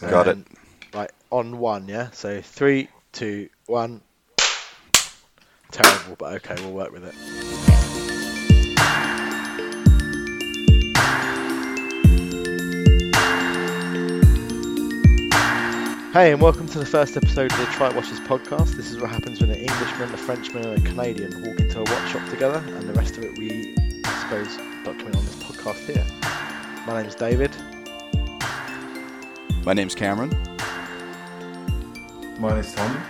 Got it. Right, on one, yeah? So three, two, one. Terrible, but okay, we'll work with it. Hey, and welcome to the first episode of the Try Watches podcast. This is what happens when an Englishman, a Frenchman, and a Canadian walk into a watch shop together, and the rest of it we, I suppose, document on this podcast here. My name's David. My name's Cameron. My name's Tom.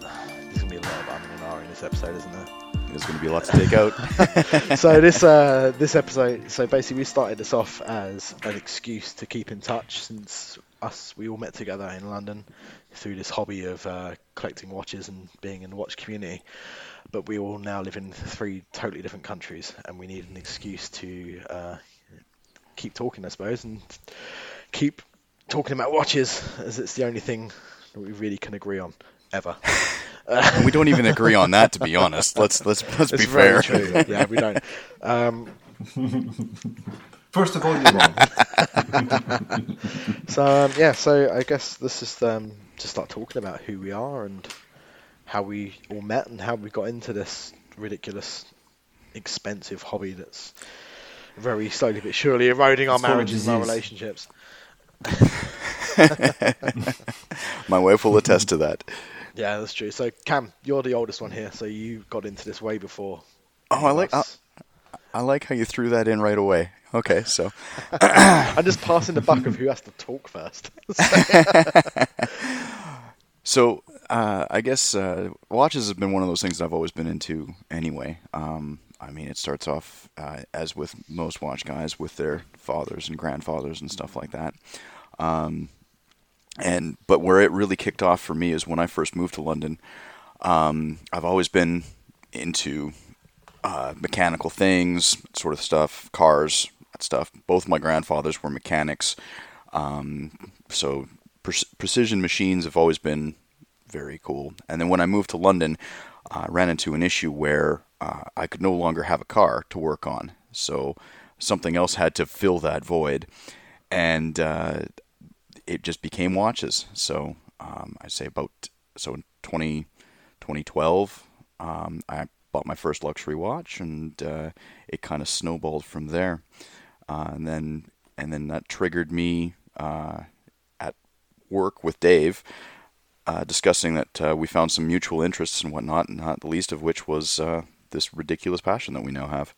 There's gonna be a lot of umming and ahhing in this episode, isn't there? There's going to be a lot to take out. so this uh, this episode, so basically we started this off as an excuse to keep in touch since us we all met together in London through this hobby of uh, collecting watches and being in the watch community. But we all now live in three totally different countries, and we need an excuse to uh, keep talking, I suppose, and keep talking about watches, as it's the only thing that we really can agree on ever. And we don't even agree on that, to be honest. Let's let's let's It's be very fair. true. Yeah, we don't. Um, First of all, you're wrong. So um, yeah, so I guess this is just um, just start talking about who we are and how we all met and how we got into this ridiculous, expensive hobby that's very slowly but surely eroding our It's marriages and our relationships. My wife will attest to that. Yeah, that's true. So Cam, you're the oldest one here, so you got into this way before. Oh, I like I. I like how you threw that in right away. Okay, so I'm just passing the buck of who has to talk first. so uh, I guess uh, watches have been one of those things that I've always been into anyway. Um, I mean, it starts off uh, as with most watch guys with their fathers and grandfathers and stuff like that. Um, and but where it really kicked off for me is when I first moved to London. Um, I've always been into uh, mechanical things, sort of stuff, cars, that stuff. Both my grandfathers were mechanics, um, so pre- precision machines have always been very cool. And then when I moved to London, I ran into an issue where uh, I could no longer have a car to work on, so something else had to fill that void, and uh, it just became watches. So um, I'd say about so in 20, 2012, um, I bought my first luxury watch, and uh, it kind of snowballed from there. Uh, and then and then that triggered me uh, at work with Dave, uh, discussing that uh, we found some mutual interests and whatnot, not the least of which was uh, this ridiculous passion that we now have.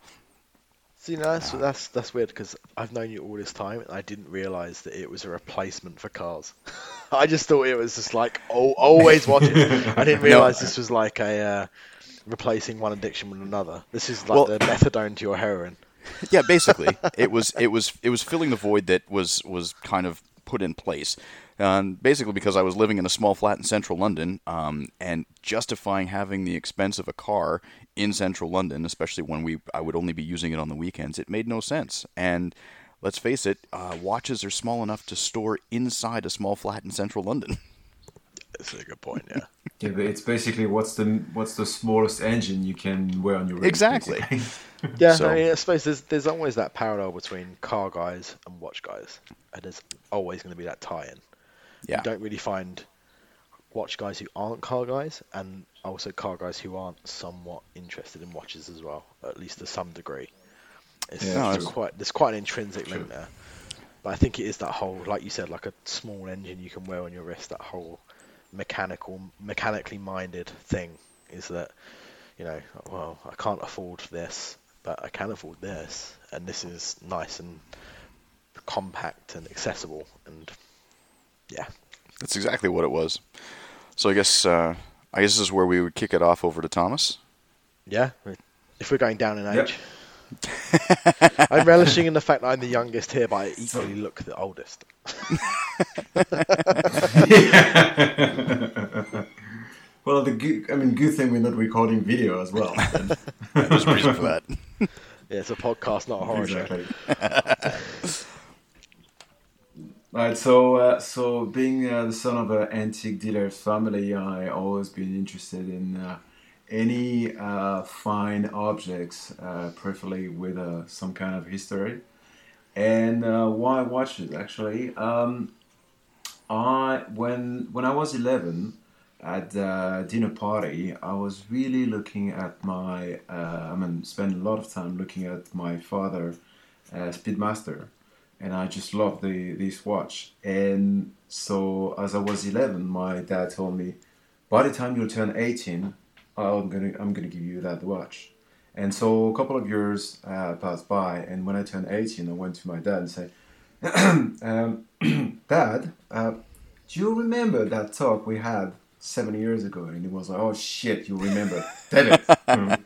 See, no, that's that's that's weird because I've known you all this time and I didn't realize that it was a replacement for cars. I just thought it was just like oh, always watching. I didn't realize this was like a uh, replacing one addiction with another. This is like Well- the methadone to your heroin. yeah, basically, it was it was it was filling the void that was was kind of put in place. Um, basically, because I was living in a small flat in central London, um, and justifying having the expense of a car in central London, especially when we I would only be using it on the weekends, it made no sense. And let's face it, uh, watches are small enough to store inside a small flat in central London. That's a good point. Yeah. Yeah, but it's basically what's the what's the smallest engine you can wear on your wrist. Exactly. Yeah, So- I, mean, I suppose there's there's always that parallel between car guys and watch guys, and there's always going to be that tie-in. Yeah, You don't really find watch guys who aren't car guys, and also car guys who aren't somewhat interested in watches as well, at least to some degree. It's, Yeah, No, it's- quite there's quite an intrinsic True. link there, but I think it is that whole, like you said, like a small engine you can wear on your wrist. That whole mechanical, mechanically minded thing is that you know, well, I can't afford this, but I can afford this, and this is nice and compact and accessible, and yeah, that's exactly what it was. So I guess uh, I guess this is where we would kick it off over to Thomas. Yeah, if we're going down in Yep. age. I'm relishing in the fact that I'm the youngest here, but I equally look the oldest. well, the good, I mean, good thing we're not recording video as well. There's a reason for that. Yeah, it's a podcast, not a horror show. Right, so uh, so being uh, the son of an antique dealer family, I always been interested in uh, any uh, fine objects, uh, preferably with uh, some kind of history. And why watches actually? Um, I when when I was eleven at the dinner party, I was really looking at my. I mean, spent a lot of time looking at my father, uh, Speedmaster, and I just loved the this watch. And so, as I was eleven, my dad told me, by the time you turn eighteen, I'm gonna I'm gonna give you that watch. And so a couple of years uh, passed by, and when I turned 18, I went to my dad and said, um, Dad, uh, do you remember that talk we had seven years ago? And he was like, Oh shit, you remember. Damn it. Mm.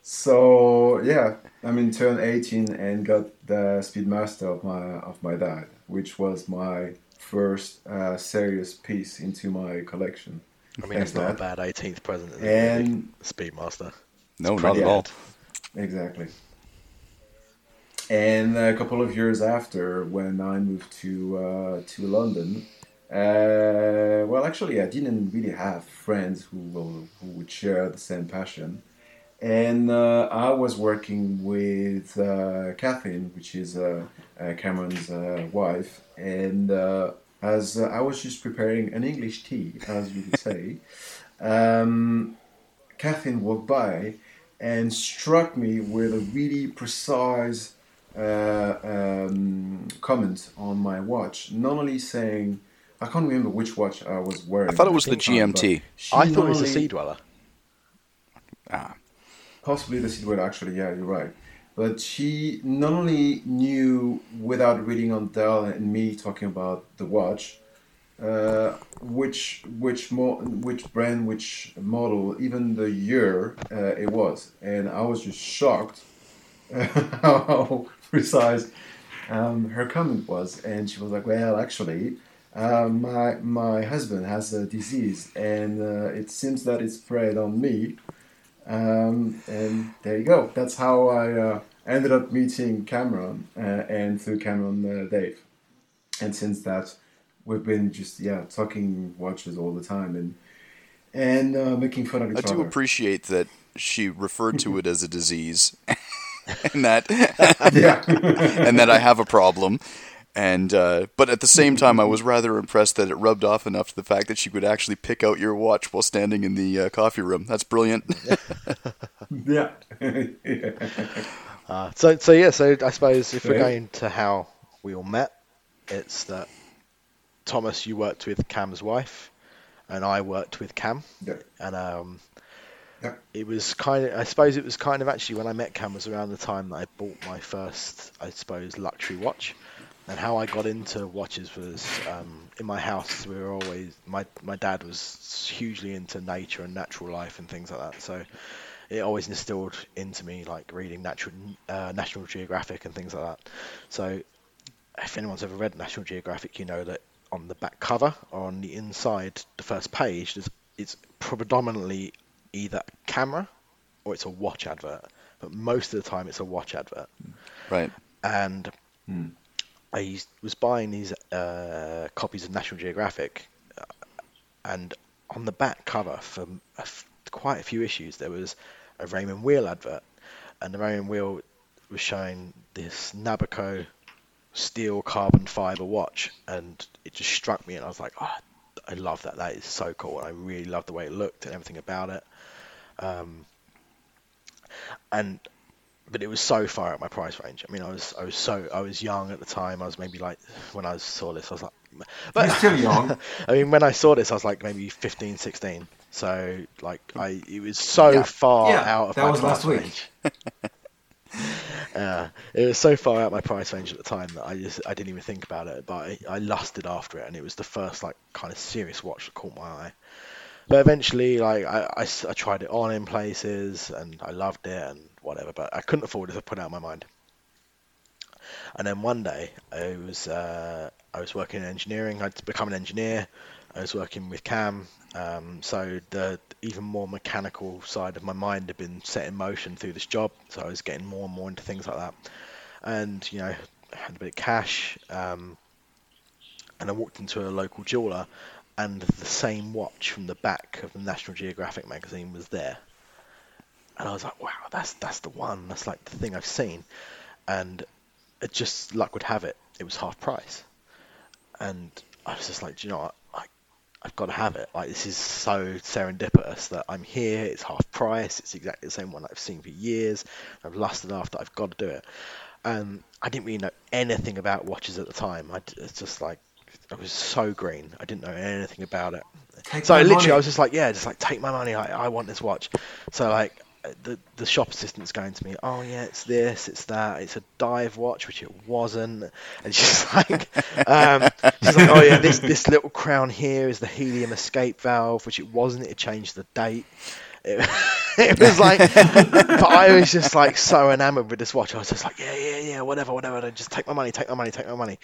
So yeah, I mean, turned 18 and got the Speedmaster of my of my dad, which was my first uh, serious piece into my collection. I mean, Thanks, it's not a bad 18th present. is And- Speedmaster. No, not at all. good. Exactly. And a couple of years after, when I moved to uh, to London, uh, well, actually, I didn't really have friends who will, who would share the same passion, and uh, I was working with uh, Kathleen, which is uh, uh, Cameron's uh, wife, and uh, as uh, I was just preparing an English tea, as you would say, um, Kathleen walked by and struck me with a really precise uh, um, comment on my watch. Not only saying, I can't remember which watch I was wearing. I thought it was the same time, but GMT. she I thought it was the Sea Dweller. Possibly the Sea Dweller, actually, yeah, you're right. But she not only knew without reading on Dell and me talking about the watch, uh, which which mo- which brand, which model, even the year uh, it was, and I was just shocked how precise um, her comment was, and she was like, "Well, actually." Uh, my my husband has a disease, and uh, it seems that it's spread on me. Um, and there you go. That's how I uh, ended up meeting Cameron, uh, and through Cameron, uh, Dave. And since that, we've been just yeah talking watches all the time and and uh, making fun of each I other. do appreciate that she referred to it as a disease, and that yeah. and that I have a problem. And uh, but at the same time, I was rather impressed that it rubbed off enough to the fact that she could actually pick out your watch while standing in the uh, coffee room. That's brilliant. yeah. Uh, so, so yeah, so I suppose if we're going to how we all met, it's that Thomas, you worked with Cam's wife, and I worked with Cam, yeah. and um, Yeah. it was kind of, I suppose it was kind of actually when I met Cam was around the time that I bought my first, I suppose, luxury watch. And how I got into watches was um, in my house. We were always my my dad was hugely into nature and natural life and things like that. So it always instilled into me like reading natural uh, National Geographic and things like that. So if anyone's ever read National Geographic, you know that on the back cover or on the inside, the first page, there's, it's predominantly either a camera or it's a watch advert. But most of the time, it's a watch advert. right. And Hmm. I used- was buying these uh, copies of National Geographic, uh, and on the back cover for quite a few issues, there was a Raymond Weil advert, and the Raymond Weil was showing this Nabucco steel carbon fiber watch, and it just struck me, and I was like, oh, I love that. That is so cool, and I really love the way it looked and everything about it. Um, and but it was so far out my price range. I mean, I was I was so I was young at the time. I was maybe like when I saw this, I was like, but You're still young. I mean, when I saw this, I was like maybe 15, 16. So like I, it was so Yeah. far Yeah, out of that my was price last week. range. Yeah, it was so far out my price range at the time that I just I didn't even think about it. But I, I lusted after it, and it was the first like kind of serious watch that caught my eye. But eventually, like I, I I tried it on in places, and I loved it and whatever. But I couldn't afford it to put out my mind. And then one day, I was uh, I was working in engineering. I'd become an engineer. I was working with Cam, um, so the even more mechanical side of my mind had been set in motion through this job. So I was getting more and more into things like that. And you know, I had a bit of cash, um, and I walked into a local jeweler, and the same watch from the back of the National Geographic magazine was there. And I was like, wow, that's that's the one. That's like the thing I've seen. And it just luck would have it, it was half price. And I was just like, do you know what? I, I've got to have it. Like this is so serendipitous that I'm here. It's half price. It's exactly the same one I've seen for years. I've lusted after. I've got to do it. And I didn't really know anything about watches at the time. I it's just like I was so green. I didn't know anything about it. Take so literally, money. I was just like, yeah, just like take my money. I, I want this watch. So like the the shop assistant's going to me, oh yeah, it's this, it's that, it's a dive watch, which it wasn't, and she's like, um, she's like, oh yeah, this this little crown here is the helium escape valve, which it wasn't. It changed the date. It, it was like, but I was just like so enamored with this watch. I was just like, yeah, yeah, yeah, whatever, whatever. Just take my money, take my money, take my money.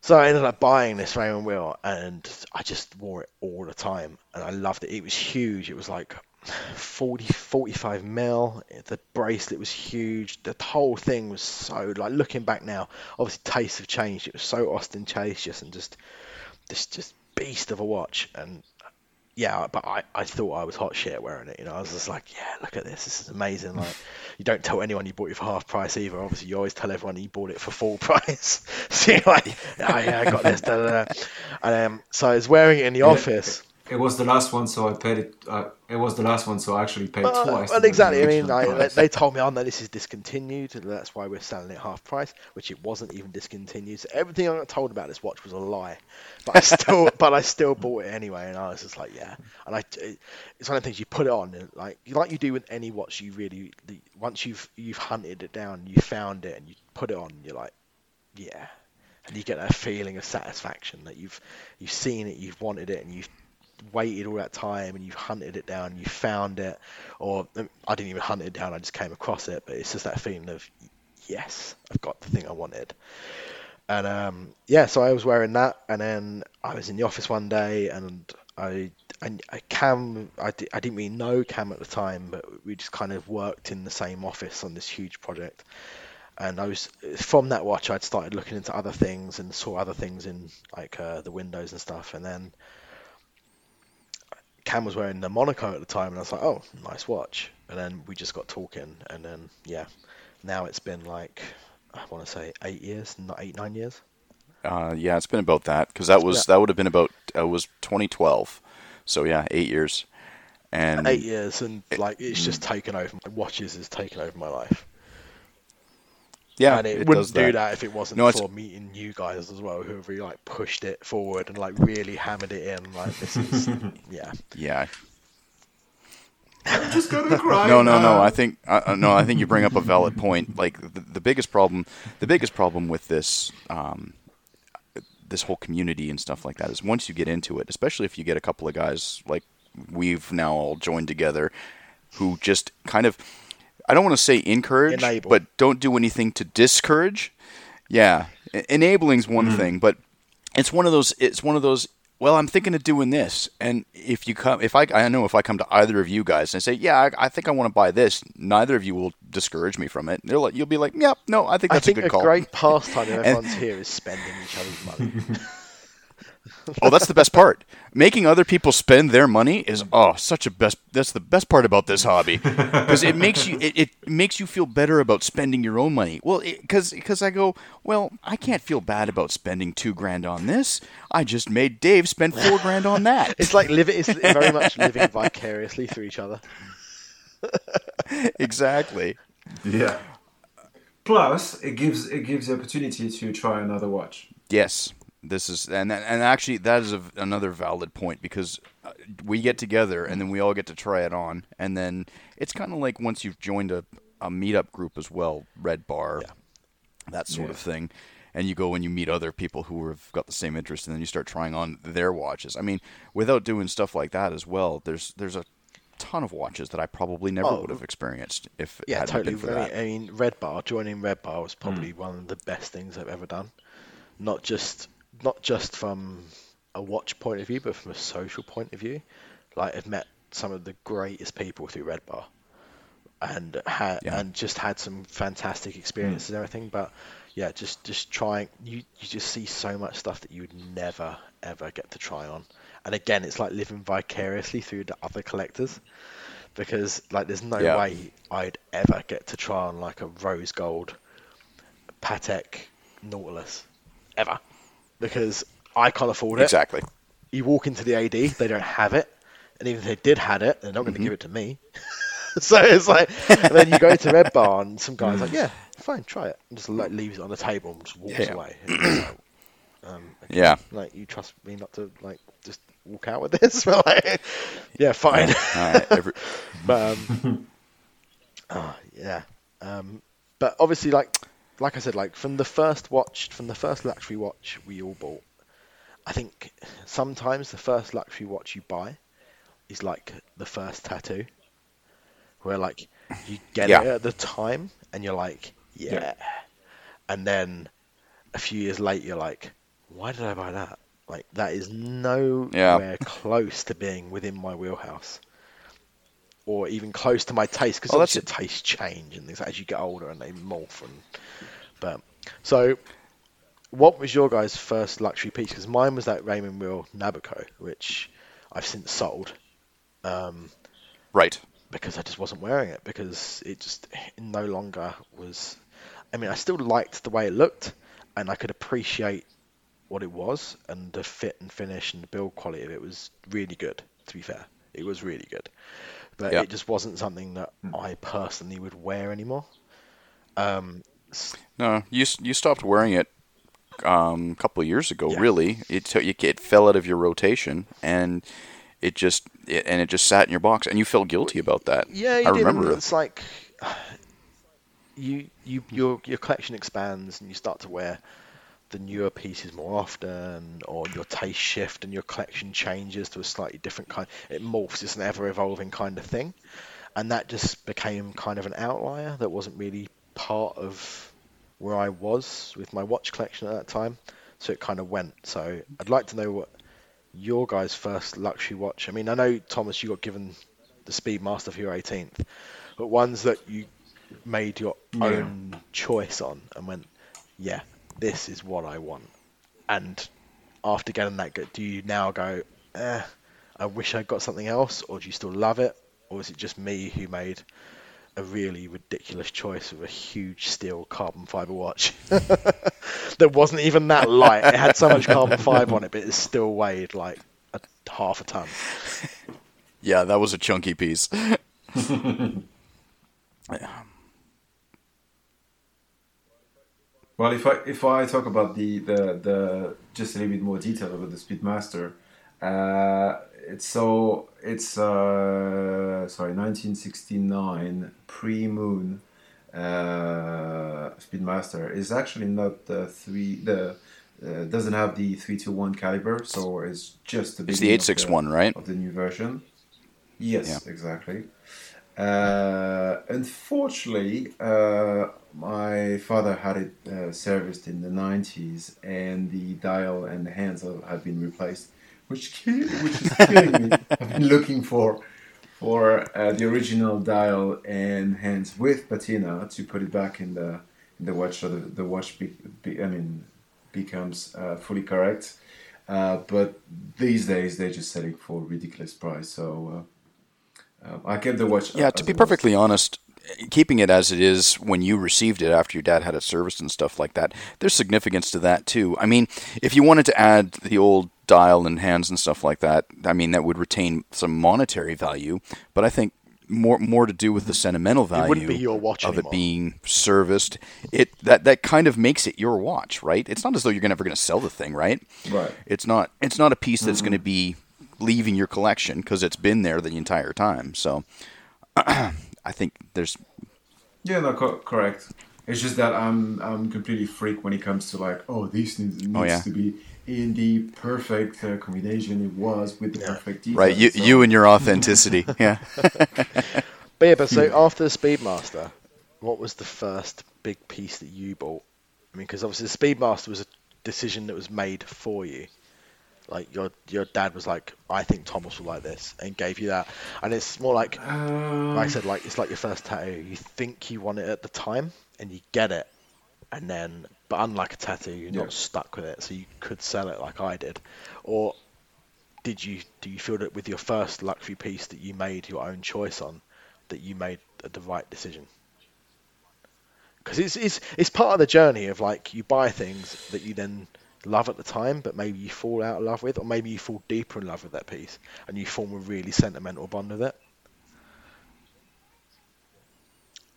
So I ended up buying this Raymond Weil, and I just wore it all the time, and I loved it. It was huge. It was like 40, 45 mil. The bracelet was huge. The whole thing was so like looking back now. Obviously, tastes have changed. It was so ostentatious and just this just beast of a watch. And yeah, but I, I thought I was hot shit wearing it. You know, I was just like, yeah, look at this. This is amazing. Like, you don't tell anyone you bought it for half price either. Obviously, you always tell everyone you bought it for full price. so you're like, oh, yeah, I got this. Da, da, da. And um, so I was wearing it in the office. It was the last one, so I paid it. Uh, it was the last one, so I actually paid Well, twice. well, exactly. I mean, like, they, they told me, "Oh no, this is discontinued, that's why we're selling it half price," which it wasn't even discontinued. So everything I got told about this watch was a lie. But I still, but I still bought it anyway, and I was just like, "Yeah." And I, it, it's one of the things you put it on, like like you do with any watch, you really the, once you've you've hunted it down, you found it, and you put it on, you're like, "Yeah." And you get that feeling of satisfaction that you've you've seen it, you've wanted it, and you've waited all that time and you've hunted it down, you found it, or um, I didn't even hunt it down, I just came across it, but it's just that feeling of yes, I've got the thing I wanted. And um, yeah, so I was wearing that, and then I was in the office one day, and I and I Cam, I, di- I didn't really know Cam at the time, but we just kind of worked in the same office on this huge project. And I was from that watch, I'd started looking into other things and saw other things in like uh, the windows and stuff, and then Cam was wearing the Monaco at the time, and I was like, "Oh, nice watch." And then we just got talking, and then yeah, now it's been like I want to say eight years, not eight nine years. Uh, yeah, it's been about that because that was that would have been about uh, was 2012. So yeah, eight years. And Eight years, and like it's just taken over. My watches has taken over my life, yeah, and it, it wouldn't does do that. that if it wasn't No, it's- for meeting you guys as well, who have really like pushed it forward and like really hammered it in. Like this is yeah. Yeah. I'm just gonna cry. No, no, no. I think uh, uh, no. I think you bring up a valid point. Like the, the biggest problem, the biggest problem with this, um, this whole community and stuff like that is once you get into it, especially if you get a couple of guys like we've now all joined together, who just kind of, I don't want to say encourage, Enable. but don't do anything to discourage. Yeah, E- enabling's one mm-hmm. thing, but it's one of those. It's one of those. Well, I'm thinking of doing this, and if you come, if I, I know if I come to either of you guys and say, yeah, I, I think I want to buy this, neither of you will discourage me from it. They're like, you'll be like, yep, no, I think I that's think a good a call. great pastime if everyone's here is spending each other's money. oh, that's the best part. Making other people spend their money is oh, such a best. That's the best part about this hobby because it makes you it, it makes you feel better about spending your own money. Well, because because I go, well, I can't feel bad about spending two grand on this. I just made Dave spend four grand on that. It's like living. It's very much living vicariously through each other. exactly. Yeah. Plus, it gives it gives the opportunity to try another watch. Yes, this is and and actually that is a, another valid point because uh, we get together and then we all get to try it on and then it's kind of like once you've joined a, a meetup group as well, Red Bar, Yeah. that sort of thing. And you go and you meet other people who have got the same interest, and then you start trying on their watches. I mean, without doing stuff like that as well, there's there's a ton of watches that I probably never Oh, would have experienced if Yeah, totally. I mean, that. I mean, Red Bar joining Red Bar was probably one of the best things I've ever done. Not just not just from a watch point of view, but from a social point of view. Like I've met some of the greatest people through Red Bar, and had Yeah. and just had some fantastic experiences and everything. But yeah, just just trying. You you just see so much stuff that you would never ever get to try on. And again, it's like living vicariously through the other collectors because like there's no Yeah. way I'd ever get to try on like a rose gold Patek Nautilus ever because I can't afford it. Exactly. You walk into the AD, they don't have it, and even if they did had it, they're not going to Mhm. give it to me. so it's like, and then you go to Red Bar, and some guy's like, "Yeah, fine, try it," and just like leaves it on the table and just walks Yeah. away. Like, um, okay, Yeah. like you trust me not to like just walk out with this? But like, yeah, fine. All right. Every, But um, ah, yeah. Um, but obviously, like like I said, like from the first watch, from the first luxury watch we all bought, I think sometimes the first luxury watch you buy is like the first tattoo, where like you get Yeah. it at the time and you're like, yeah, Yeah. and then a few years later you're like, why did I buy that? Like that is nowhere close to being within my wheelhouse or even close to my taste because Oh, that's tastes change and things as you get older and they morph and but so what was your guys' first luxury piece? Because mine was that Raymond Weil Nabucco which I've since sold um, right. because I just wasn't wearing it because it just no longer was I mean I still liked the way it looked and I could appreciate what it was and the fit and finish and the build quality of it was really good to be fair. It was really good but Yeah. it just wasn't something that I personally would wear anymore um No, you you stopped wearing it um, a couple of years ago. Yeah. Really, it it fell out of your rotation, and it just it, and it just sat in your box, and you felt guilty about that. yeah you I did remember it's like you you your your collection expands and you start to wear the newer pieces more often, or your taste shift and your collection changes to a slightly different kind. It morphs. It's an ever-evolving kind of thing, and that just became kind of an outlier that wasn't really part of where I was with my watch collection at that time. So it kind of went. So I'd like to know what your guys' first luxury watch. I mean, I know Thomas, you got given the Speedmaster for your 18th, but ones that you made your Yeah. own choice on and went, yeah, this is what I want. And after getting that, do you now go, eh, I wish I got something else, or do you still love it, or is it just me who made a really ridiculous choice of a huge steel carbon fiber watch that wasn't even that light? It had so much carbon fiber on it, but it still weighed like a half a ton. Yeah, that was a chunky piece. Well, if I if I talk about the the, the just a little bit more detail about the Speedmaster, uh, it's so it's uh, sorry 1969 pre Moon uh, Speedmaster is actually not the three the uh, doesn't have the three two one caliber, so it's just the It's the beginning eight of six one, right? of the new version. Yes, Yeah. exactly. Uh, unfortunately, uh, my father had it uh, serviced in the 90s, and the dial and the hands have been replaced, which ki- which is killing me. I've been looking for for uh, the original dial and hands with patina to put it back in the in the watch, so the, the watch be, be, I mean becomes uh, fully correct. Uh, but these days they're just selling for ridiculous price. So uh, uh, I kept the watch. Yeah, to be perfectly honest, keeping it as it is when you received it after your dad had it serviced and stuff like that, there's significance to that too. I mean, if you wanted to add the old dial and hands and stuff like that, I mean, that would retain some monetary value, but I think more more to do with the sentimental value wouldn't be your watch of anymore. it being serviced. It that that kind of makes it your watch, right? It's not as though you're never going to sell the thing, right? Right. It's not it's not a piece that's going to mm-hmm. be leaving your collection because it's been there the entire time. So I think there's Yeah, no, co- correct. It's just that I'm I'm completely freak when it comes to like, oh, this needs, needs Oh, yeah. to be in the perfect uh, combination it was with the perfect detail. right. You So- you and your authenticity. yeah. But yeah, but so after the Speedmaster, what was the first big piece that you bought? I mean, because obviously the Speedmaster was a decision that was made for you. Like your your dad was like, I think Thomas will like this, and gave you that. And it's more like, Um, like I said, like it's like your first tattoo. You think you want it at the time, and you get it, and then, but unlike a tattoo, you're Yeah. not stuck with it, so you could sell it like I did. Or did you? Do you feel that with your first luxury piece that you made your own choice on, that you made the right decision? Because it's, it's it's part of the journey of like you buy things that you then love at the time, but maybe you fall out of love with, or maybe you fall deeper in love with that piece and you form a really sentimental bond with it.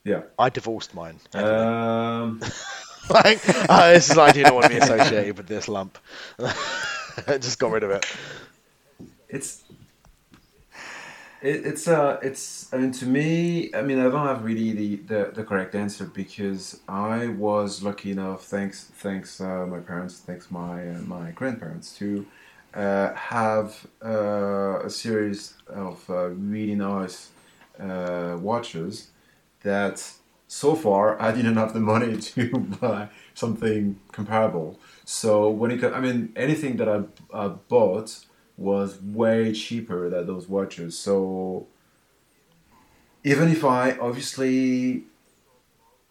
Yeah. I divorced mine. Um, like, oh, this is I didn't want to be associated with this lump. I just got rid of it. it's it, it's uh it's I mean to me I mean I don't have really the, the, the correct answer because I was lucky enough thanks thanks uh, my parents thanks my uh, my grandparents to uh, have uh, a series of uh, really nice uh, watches that so far I didn't have the money to buy something comparable. So when it I mean anything that I, I bought was way cheaper than those watches. So even if I obviously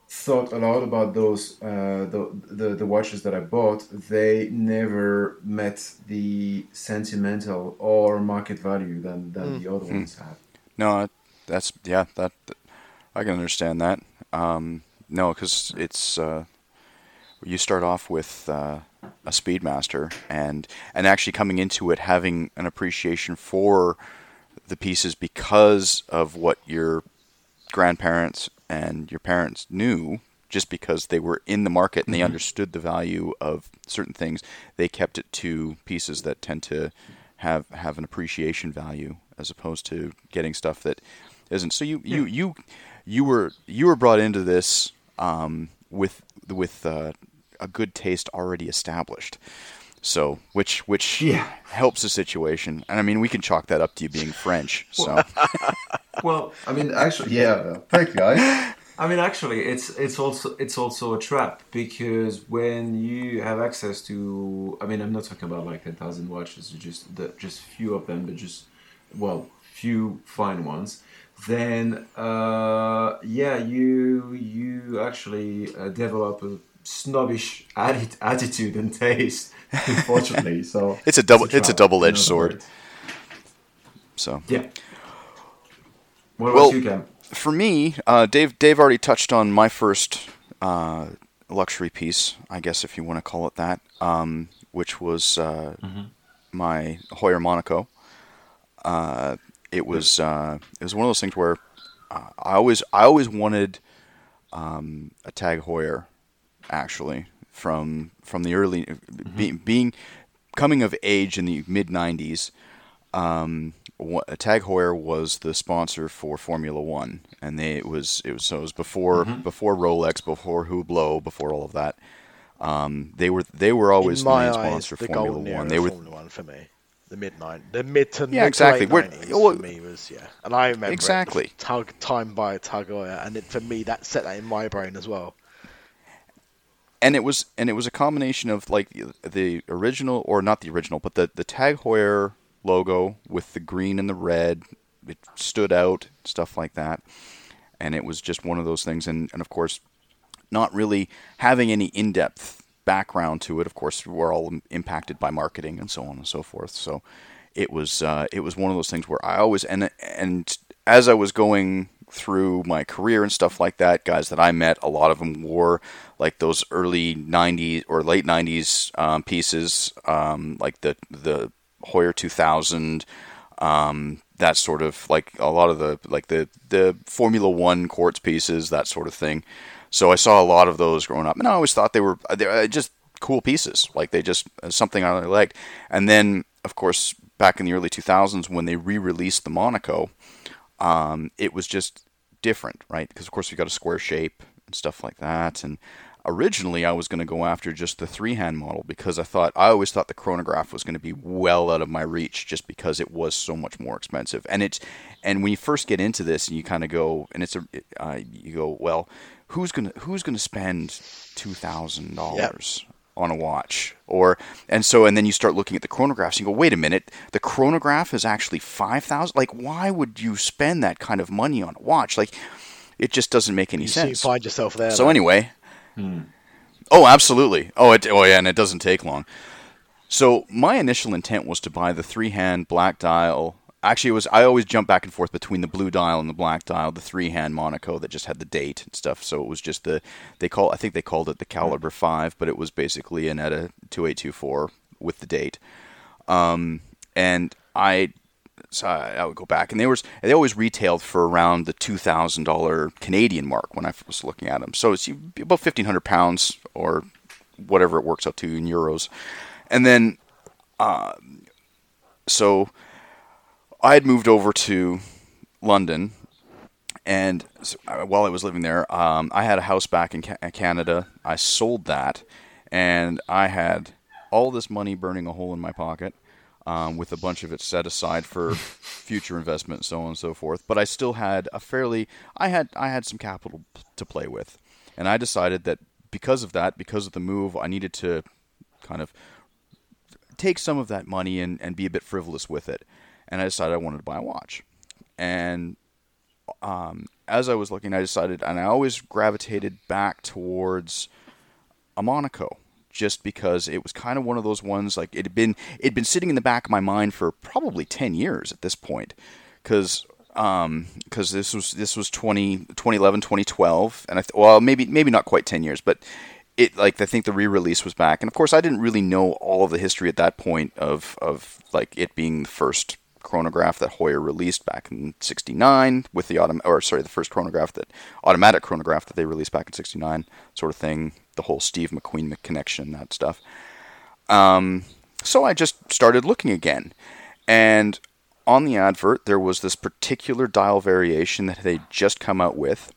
thought a lot about those uh, the, the the watches that I bought, they never met the sentimental or market value than than the other ones have. No, that's yeah. That I can understand that. Um, no, because it's uh, you start off with uh, a Speedmaster and and actually coming into it having an appreciation for the pieces because of what your grandparents and your parents knew just because they were in the market and they understood the value of certain things they kept it to pieces that tend to have have an appreciation value as opposed to getting stuff that isn't. So you you you you were you were brought into this um, with with uh, a good taste already established so which which Yeah. helps the situation and i mean we can chalk that up to you being french so Well, I mean, actually, yeah. Thank you, guys. I mean, actually, it's it's also it's also a trap because when you have access to, I mean, I'm not talking about like ten thousand watches, just the, just few of them, but just well, few fine ones. Then, uh, yeah, you you actually uh, develop a snobbish atti- attitude and taste, unfortunately. So It's a double- it's a double-edged in other sword. so Yeah. What Well- about you, Cam? for me, uh, Dave Dave already touched on my first uh, luxury piece, I guess if you want to call it that, um, which was uh, my Heuer Monaco. Uh, it was uh, it was one of those things where uh, I always I always wanted um, a Tag Heuer, actually from from the early be, being coming of age in the mid '90s. Um, Tag Heuer was the sponsor for Formula One, and they it was it was so it was before before Rolex, before Hublot, before all of that. Um, they were they were always the main sponsor of Formula One. They were Formula One for me. The mid nine, the mid to Yeah, mid exactly. 90s well- for me was yeah, and I remember it, Exactly. tug time by Tag Heuer, and it, for me that set that in my brain as well. And it was and it was a combination of like the, original or not the original, but the the Tag Heuer logo with the green and the red. It stood out, stuff like that, and it was just one of those things. And and of course, not really having any in depth background to it. Of course, we're all impacted by marketing and so on and so forth. So it was uh, it was one of those things where I always and and as I was going through my career and stuff like that, guys that I met, a lot of them wore like those early '90s or late '90s um, pieces, um, like the the Heuer 2000. Um, that sort of like a lot of the like the the Formula One quartz pieces, that sort of thing. So I saw a lot of those growing up, and I always thought they were they were just cool pieces. Like they just uh, something I really liked. And then, of course, back in the early 2000s when they re-released the Monaco, um, it was just different, right? Because of course we got a square shape and stuff like that. And originally I was going to go after just the three-hand model because I thought I always thought the chronograph was going to be well out of my reach just because it was so much more expensive. And it's and when you first get into this and you kind of go and it's a uh, you go well, who's gonna who's gonna spend two thousand dollars? on a watch or and so and then you start looking at the chronographs and you go wait a minute the chronograph is actually 5000 like why would you spend that kind of money on a watch like it just doesn't make any You soon sense find yourself there. so though. anyway oh absolutely oh it, oh yeah and it doesn't take long so my initial intent was to buy the three hand black dial actually it was I always jump back and forth between the blue dial and the black dial, the three hand Monaco that just had the date and stuff. So it was just the they call I think they called it the caliber five, but it was basically an ETA two eight two four with the date. Um, and I so I, would go back, and they was they always retailed for around the two thousand dollar Canadian mark when I was looking at them. So it's about fifteen hundred pounds or whatever it works out to in euros, and then uh, so I had moved over to London, and uh, while I was living there, um, I had a house back in Ca- Canada. I sold that, and I had all this money burning a hole in my pocket um, with a bunch of it set aside for future investment, so on and so forth. But I still had a fairly, I had I had some capital to play with, and I decided that because of that, because of the move, I needed to kind of take some of that money and, and be a bit frivolous with it. And I decided I wanted to buy a watch. And um, as I was looking, I decided, and I always gravitated back towards a Monaco just because it was kind of one of those ones like it had been it'd been sitting in the back of my mind for probably 10 years at this point. Cuz um cuz this was this was 20 2011 2012 and I th- well maybe maybe not quite 10 years but it like I think the re-release was back. And of course I didn't really know all of the history at that point of of like it being the first chronograph that Heuer released back in 69 with the autom- or sorry the first chronograph that automatic chronograph that they released back in 69 sort of thing the whole Steve McQueen connection, that stuff. Um, so I just started looking again, and on the advert there was this particular dial variation that they'd just come out with,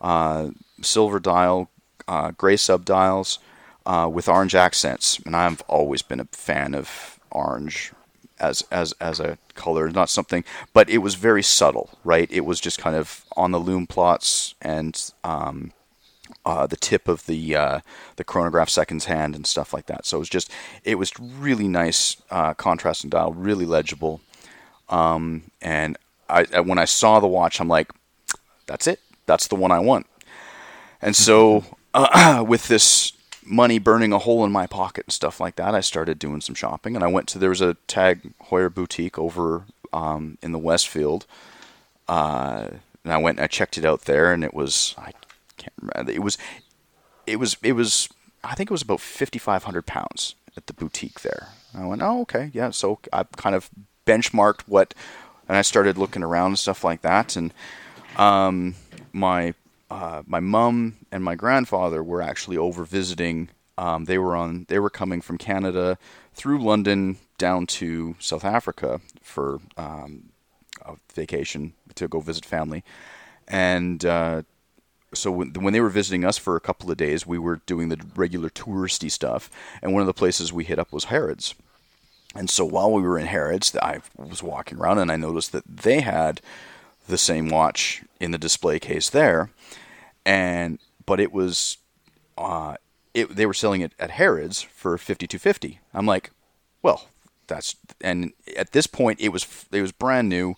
uh, silver dial, uh, gray subdials uh, with orange accents, and I've always been a fan of orange as as as a color, not something, but it was very subtle, right? It was just kind of on the loom plots and um, uh, the tip of the uh, the chronograph seconds hand and stuff like that. So it was just it was really nice uh, contrasting dial, really legible. Um, and I, when I saw the watch, I'm like, that's it, that's the one I want. And so uh, with this money burning a hole in my pocket and stuff like that, I started doing some shopping. And I went to there was a Tag Heuer boutique over um, in the Westfield. Uh, and I went and I checked it out there, and it was I can't remember. It was, it was, it was. I think it was about fifty five hundred pounds at the boutique there. I went, oh okay, yeah. So I kind of benchmarked what, and I started looking around and stuff like that. And um, my uh, my mom and my grandfather were actually over visiting. Um, they were on. They were coming from Canada through London down to South Africa for um, a vacation to go visit family, and uh, so when, when they were visiting us for a couple of days, we were doing the regular touristy stuff, and one of the places we hit up was Harrods. And so while we were in Harrods, I was walking around and I noticed that they had the same watch in the display case there, and but it was, uh, it they were selling it at Harrods for fifty two fifty. I'm like, well, that's and at this point it was it was brand new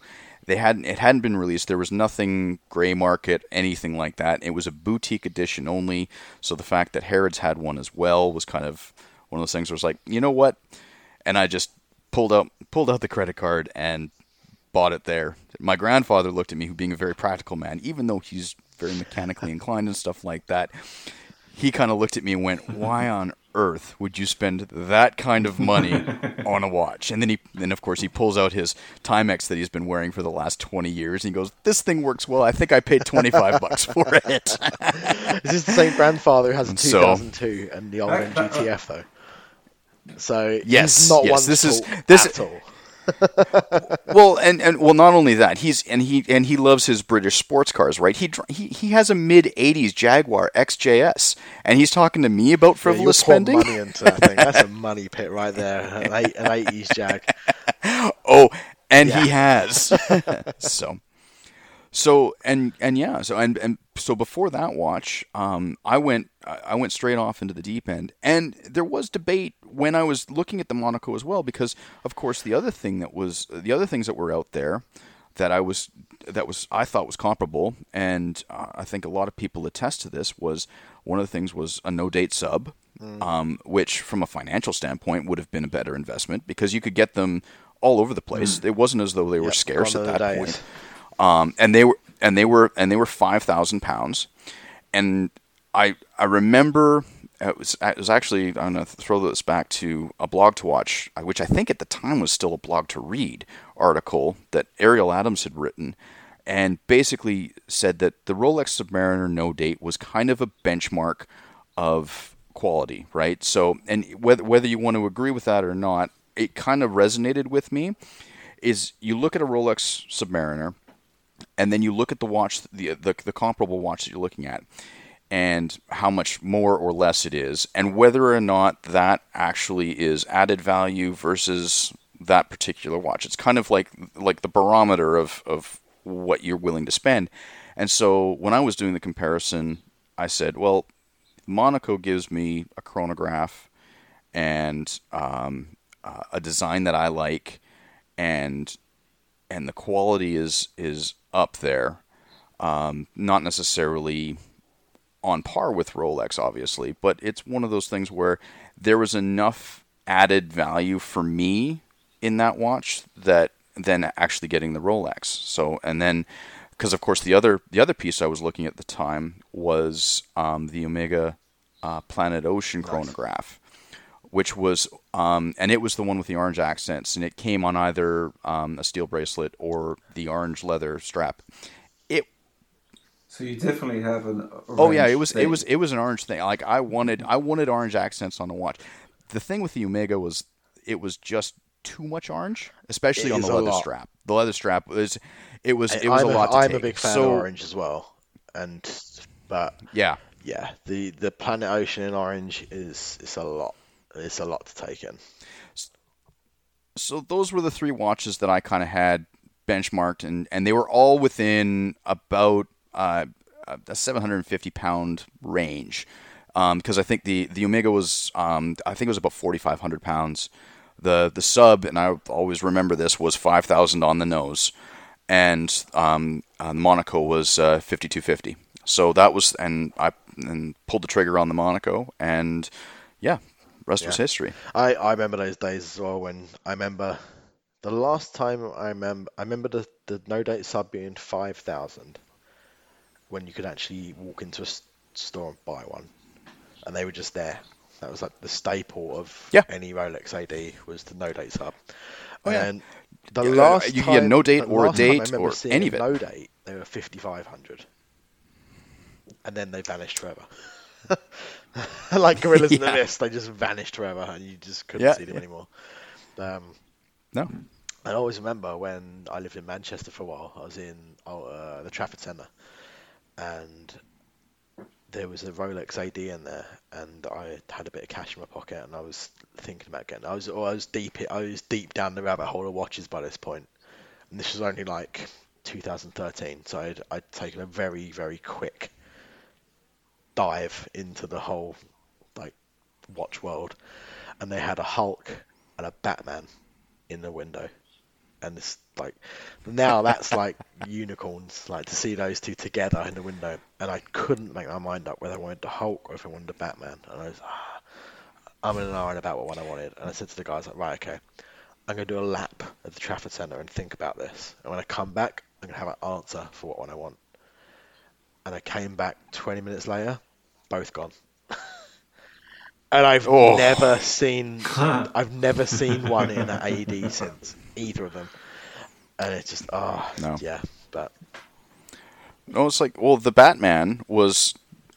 they hadn't it hadn't been released. There was nothing gray market, anything like that. It was a boutique edition only. So the fact that Harrods had one as well was kind of one of those things where it's like, you know what? And I just pulled out pulled out the credit card and bought it there. My grandfather looked at me, who being a very practical man, even though he's very mechanically inclined and stuff like that. He kind of looked at me and went, "Why on earth would you spend that kind of money on a watch? And then he, then of course, he pulls out his Timex that he's been wearing for the last 20 years, and he goes, "This thing works well. I think I paid 25 bucks for it." This Is this the same grandfather who has a 2002 so, and the old GTF though? So yes, not yes, this is this at all. well, and, and well, not only that, he's and he and he loves his British sports cars, right? He he he has a mid '80s Jaguar XJS, and he's talking to me about frivolous yeah, spending. money into that thing. That's a money pit right there. An, eight, an '80s Jag. Oh, and yeah. he has. so, so and and yeah, so and and so before that watch, um, I went I went straight off into the deep end, and there was debate when I was looking at the Monaco as well, because of course the other thing that was the other things that were out there that I was that was I thought was comparable, and uh, I think a lot of people attest to this was one of the things was a no date sub, mm. um, which from a financial standpoint would have been a better investment because you could get them all over the place. It wasn't as though they were Yep, scarce at that days. point. Um, and they were and they were and they were five thousand pounds. And I I remember it was it was actually I'm gonna throw this back to a blog to watch, uh, which I think at the time was still a blog to read article that Ariel Adams had written, and basically said that the Rolex Submariner no date was kind of a benchmark of quality, right? So, and whether whether you want to agree with that or not, it kind of resonated with me. Is you look at a Rolex Submariner, and then you look at the watch, the, the the comparable watch that you're looking at, and how much more or less it is, and whether or not that actually is added value versus that particular watch. It's kind of like like the barometer of of what you're willing to spend. And so when I was doing the comparison, I said, well, Monaco gives me a chronograph and um, uh, a design that I like, and and the quality is is up there. Um, not necessarily on par with Rolex, obviously, but it's one of those things where there was enough added value for me in that watch that then actually getting the Rolex. So, and then because of course the other the other piece I was looking at the time was um, the Omega uh, Planet Ocean chronograph, which was um, and it was the one with the orange accents, and it came on either um, a steel bracelet or the orange leather strap. It So you definitely have an. Oh yeah, it was thing. it was it was an orange thing. Like I wanted I wanted orange accents on the watch. The thing with the Omega was it was just too much orange, especially It on the leather strap. The leather strap was it was it was I'm a lot to I'm take. a big fan so, of orange as well, and but Yeah, yeah, the the Planet Ocean in orange is it's a lot. It's a lot to take in. so those were the three watches that I kind of had benchmarked, and and they were all within about uh, a 750 pound range. Because I think the the Omega was um, I think it was about 4,500 pounds. The the sub, and I always remember this, was 5,000 on the nose, and um, uh, Monaco was uh, 5250. So that was, and I and pulled the trigger on the Monaco, and yeah, rest was history. I, I remember those days as well when I remember the last time I remember I remember the, the no date sub being five thousand when you could actually walk into a store and buy one and they were just there. That was like the staple of Yeah. any Rolex AD was the no date sub. Oh, yeah. and the Yeah, uh, last you get no date or a date or any of it. No date, they were fifty five hundred, and then they vanished forever. like gorillas in the mist, they just vanished forever, and you just couldn't Yeah, see them yeah. anymore. Um, No, I always remember when I lived in Manchester for a while. I was in oh, uh, the Trafford Centre, and there was a Rolex AD in there, and I had a bit of cash in my pocket, and I was thinking about getting. I was oh, I was deep. I was deep down the rabbit hole of watches by this point, and this was only like 2013. So I'd I'd taken a very very quick dive into the whole like watch world, and they had a Hulk and a Batman in the window, and it's like now that's like unicorns, like to see those two together in the window, and I couldn't make my mind up whether I wanted the Hulk or if I wanted the Batman, and I was ah, I'm in an iron about what one I wanted, and I said to the guys like, right, okay, I'm gonna do a lap at the Trafford Centre and think about this, and when I come back, I'm gonna have an answer for what one I want. And I came back 20 minutes later, both gone. and I've Oh. never seen, I've never seen one in an AD since either of them. And it's just, oh, No. yeah, but no, it's like well, the Batman was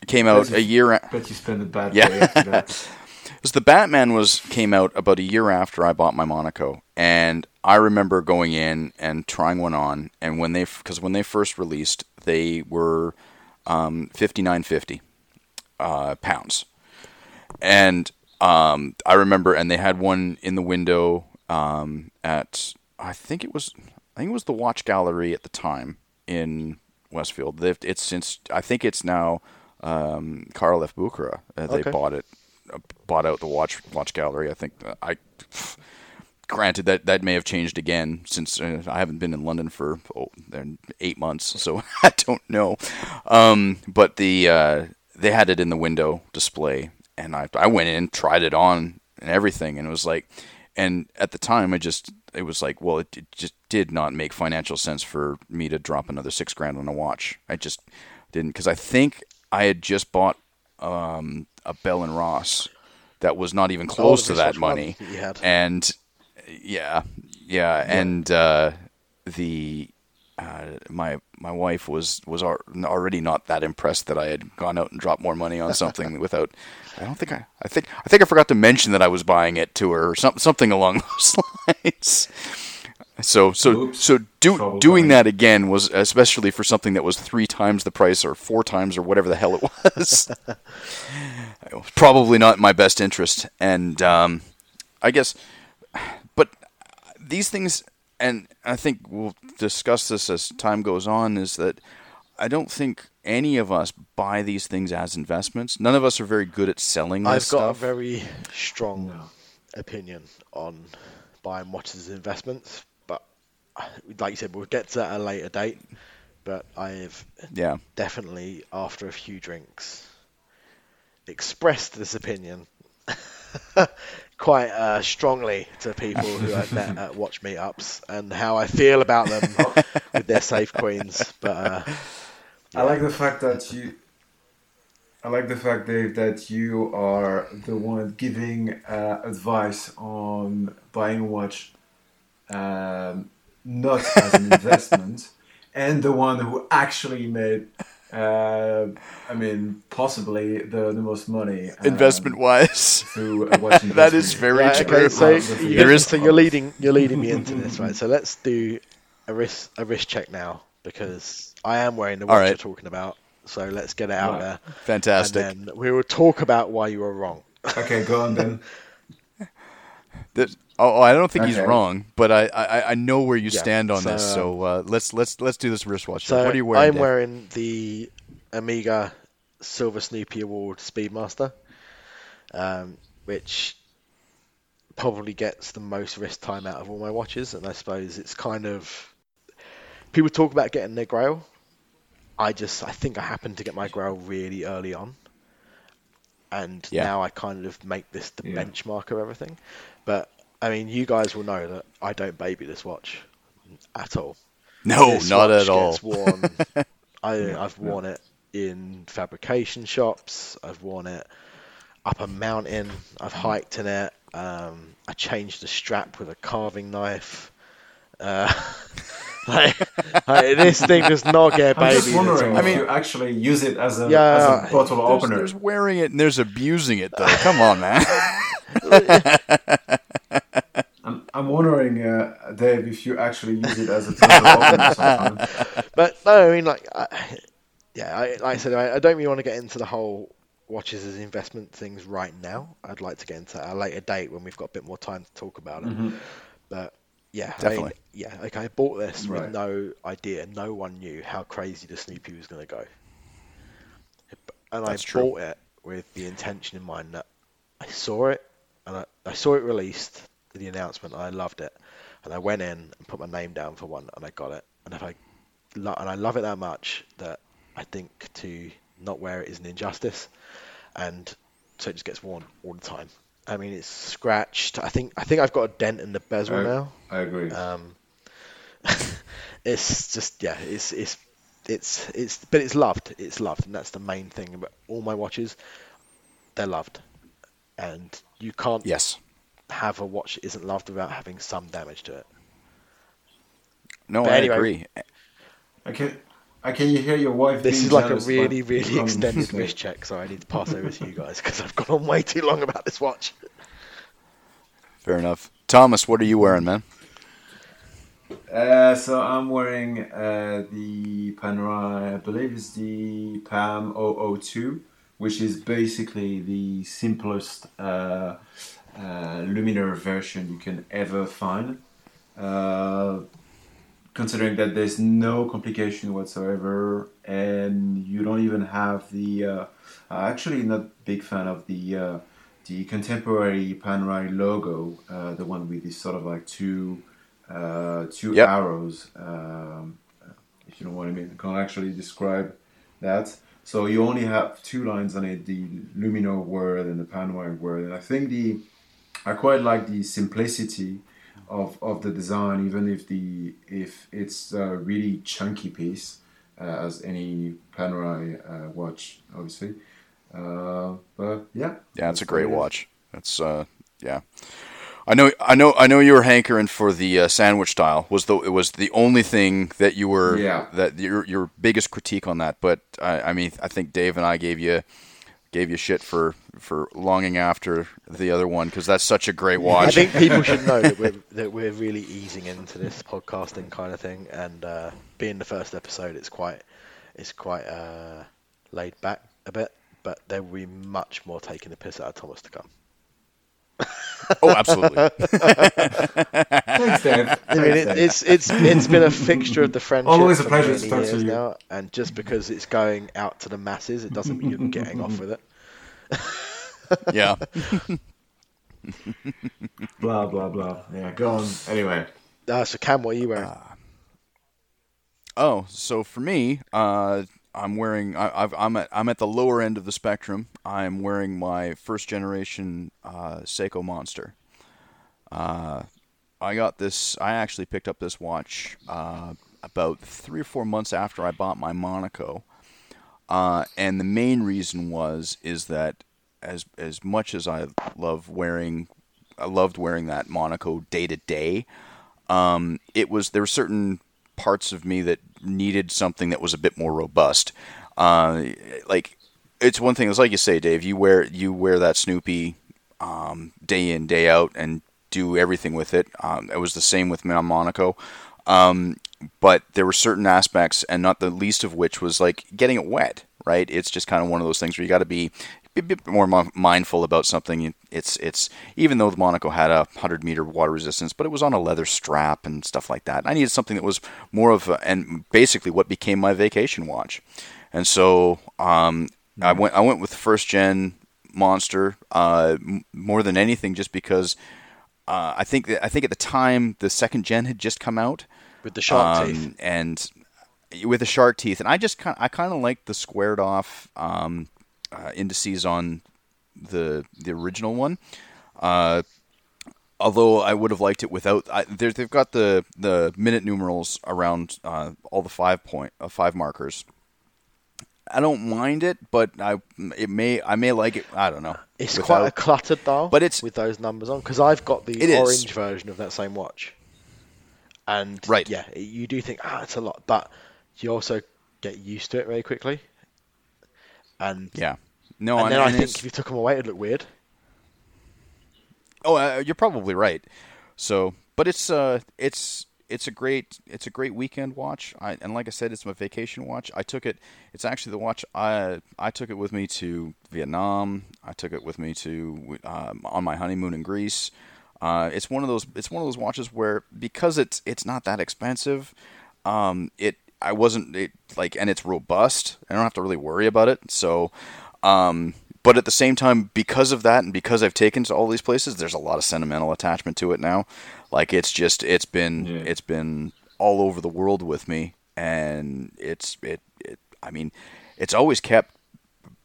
came out a year. a- Bet you spend a bad Yeah. day after. Because the Batman was came out about a year after I bought my Monaco, and I remember going in and trying one on, and when they because when they first released, they were um, fifty nine fifty uh, pounds, and um, I remember, and they had one in the window um, at I think it was I think it was the Watch Gallery at the time in Westfield. They've, it's since I think it's now um, Carl F. Bucherer. Uh, they Okay. bought it, uh, bought out the watch watch gallery. I think uh, I. Granted that that may have changed again since uh, I haven't been in London for oh, eight months, so I don't know. Um, but the uh, they had it in the window display, and I I went in, tried it on, and everything, and it was like And at the time, I just it was like, well, it, it just did not make financial sense for me to drop another six grand on a watch. I just didn't because I think I had just bought um, a Bell and Ross that was not even close to that money, and yeah, yeah, yeah. and uh, the uh, my my wife was was already not that impressed that I had gone out and dropped more money on something without. I don't think I. I think I think I forgot to mention that I was buying it to her or some, something along those lines. So so Oops. so do, doing that again was especially for something that was three times the price or four times or whatever the hell it was. it was probably not in my best interest, and um, I guess. But these things and I think we'll discuss this as time goes on, is that I don't think any of us buy these things as investments. None of us are very good at selling I've got stuff. a very strong no. opinion on buying watches as investments, but like you said, we'll get to that at a later date. But I have yeah. definitely, after a few drinks, expressed this opinion quite uh, strongly to people who I've met at watch meetups and how I feel about them with their safe queens. But uh, yeah. I like the fact that you. I like the fact, Dave, that you are the one giving uh, advice on buying a watch, um, not as an investment, and the one who actually made uh, I mean, possibly the, the most money um, investment wise through watching. that is very right, true. Okay, so you, there is. So you're leading you're leading me into this, right? So let's do a risk a risk check now because I am wearing the watch right. you're talking about. So let's get it out right. there. Fantastic. And then we will talk about why you were wrong. Okay, go on then. Oh, oh, I don't think okay. he's wrong, but I, I, I know where you yeah, stand on so, this. So uh, let's let's let's do this wristwatch. So what are you wearing? I'm Dave? wearing the Omega Silver Snoopy Award Speedmaster, um, which probably gets the most wrist time out of all my watches, and I suppose it's kind of people talk about getting their Grail. I just I think I happened to get my Grail really early on, and yeah. now I kind of make this the yeah. benchmark of everything. But I mean, you guys will know that I don't baby this watch at all. No, this not at all. Worn, I, have worn it in fabrication shops. I've worn it up a mountain. I've hiked in it. Um, I changed the strap with a carving knife. Uh, like, like, this thing does not get baby. I'm just wondering I mean, you actually use it as a, yeah, as a bottle there's, opener. There's wearing it and there's abusing it though. Come on, man. I'm, I'm wondering, uh, Dave, if you actually use it as a opener But no, I mean, like, I, yeah, I, like I said, I, I don't really want to get into the whole watches as investment things right now. I'd like to get into a later date when we've got a bit more time to talk about it. Mm-hmm. But yeah, definitely. I mean, yeah, okay. I bought this right. with no idea. No one knew how crazy the Snoopy was going to go, and That's I true. bought it with the intention in mind that I saw it and I, I saw it released, the announcement, and I loved it. And I went in and put my name down for one, and I got it. And if I and I love it that much that I think to not wear it is an injustice, and so it just gets worn all the time. I mean, it's scratched. I think I think I've got a dent in the bezel I, now. I agree. Um, it's just yeah, it's it's it's it's but it's loved. It's loved, and that's the main thing about all my watches. They're loved, and you can't yes have a watch that isn't loved without having some damage to it. No, but I anyway, agree. Okay. Uh, can you hear your wife? This is like a really, really extended wrist check, so I need to pass over to you guys because I've gone on way too long about this watch. Fair enough. Thomas, what are you wearing, man? Uh, so I'm wearing uh, the Panerai, I believe it's the PAM 002 which is basically the simplest uh, uh, Luminor version you can ever find. Uh, considering that there's no complication whatsoever, and you don't even have the. Uh, actually, not big fan of the uh, the contemporary Panerai logo, uh, the one with this sort of like two two yep. arrows. Um, if you know what I mean, I can't actually describe that. So you only have two lines on it: the Luminor word and the Panerai word. And I think the I quite like the simplicity of, of the design, even if the if it's a really chunky piece, uh, as any Panerai uh, watch, obviously. Uh, but yeah, yeah, it's a great watch. It's uh, yeah. I know, I know, I know. You were hankering for the uh, sandwich style. Was the it was the only thing that you were yeah. that your your biggest critique on that. But I, I mean, I think Dave and I gave you gave you shit for for longing after the other one because that's such a great watch. I think people should know that we're that we're really easing into this podcasting kind of thing, and uh, being the first episode, it's quite it's quite uh, laid back a bit, but there will be much more taking the piss out of Thomas to come. Oh, absolutely. Thanks, Dave. I mean, it, it's it's it's been a fixture of the friendship. Always a pleasure to talk to years you. Now, and just because it's going out to the masses, it doesn't mean you're getting off with it. yeah. blah blah blah. Yeah, go on. Anyway, Uh, so Cam, what are you wearing? Oh, so for me, uh, I'm wearing. I, I've, I'm at I'm at the lower end of the spectrum. I'm wearing my first generation uh, Seiko Monster. Uh, I got this. I actually picked up this watch uh, about three or four months after I bought my Monaco. Uh, and the main reason was is that as as much as I love wearing, I loved wearing that Monaco day to day. Um, it was there were certain parts of me that needed something that was a bit more robust. Uh, like it's one thing. It's like you say, Dave. You wear you wear that Snoopy um, day in day out and do everything with it. Um, it was the same with my Monaco. Um, but there were certain aspects, and not the least of which was like getting it wet. Right? It's just kind of one of those things where you got to be be a bit more mindful about something. It's it's even though the Monaco had a hundred meter water resistance, but it was on a leather strap and stuff like that. I needed something that was more of a, and basically what became my vacation watch. And so um, I went I went with the first gen Monster uh, m- more than anything, just because uh, I think that I think at the time the second gen had just come out With the shark um, teeth. and with the shark teeth, and I just kind I kind of liked the squared off um, uh, indices on the the original one. Uh, although I would have liked it without, I, they've got the the minute numerals around uh, all the five point uh, five markers. I don't mind it, but I it may I may like it. I don't know. It's without- quite a cluttered dial, But it's- with those numbers on because I've got the It is. orange version of that same watch, and Right. yeah, you do think ah, it's a lot, but you also get used to it very quickly, and yeah. No, and then I think if you took them away, it'd look weird. Oh, uh, you're probably right. So, but it's uh, it's it's a great it's a great weekend watch. I, and like I said, it's my vacation watch. I took it. It's actually the watch I I took it with me to Vietnam. I took it with me to um, on my honeymoon in Greece. Uh, it's one of those it's one of those watches where because it's it's not that expensive. Um, it I wasn't it, like and it's robust. I don't have to really worry about it. So. Um, but at the same time, because of that, and because I've taken to all these places, there's a lot of sentimental attachment to it now. Like it's just, it's been, Yeah. it's been all over the world with me, and it's, it, it. I mean, it's always kept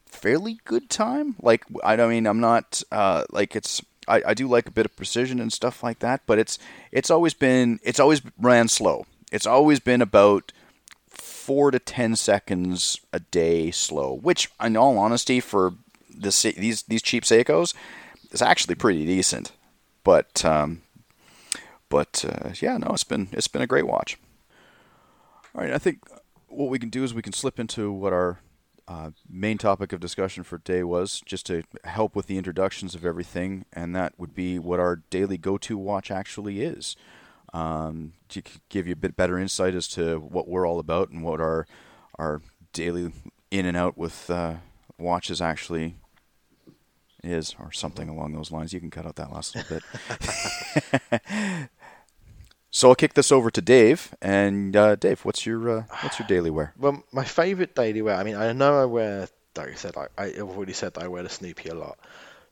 fairly good time. Like I don't mean I'm not uh, like it's. I, I do like a bit of precision and stuff like that, but it's it's always been it's always ran slow. It's always been about four to ten seconds a day slow, which, in all honesty, for the these these cheap Seikos, is actually pretty decent. But um, but uh, yeah, no, it's been it's been a great watch. All right, I think what we can do is we can slip into what our uh, main topic of discussion for today was, just to help with the introductions of everything, and that would be what our daily go-to watch actually is. Um, to give you a bit better insight as to what we're all about and what our our daily in and out with uh, watches actually is, or something along those lines. You can cut out that last little bit. so I'll kick this over to Dave. And uh, Dave, what's your uh, what's your daily wear? Well, my favourite daily wear. I mean, I know I wear. Like I said, I, I've already said that I wear the Snoopy a lot,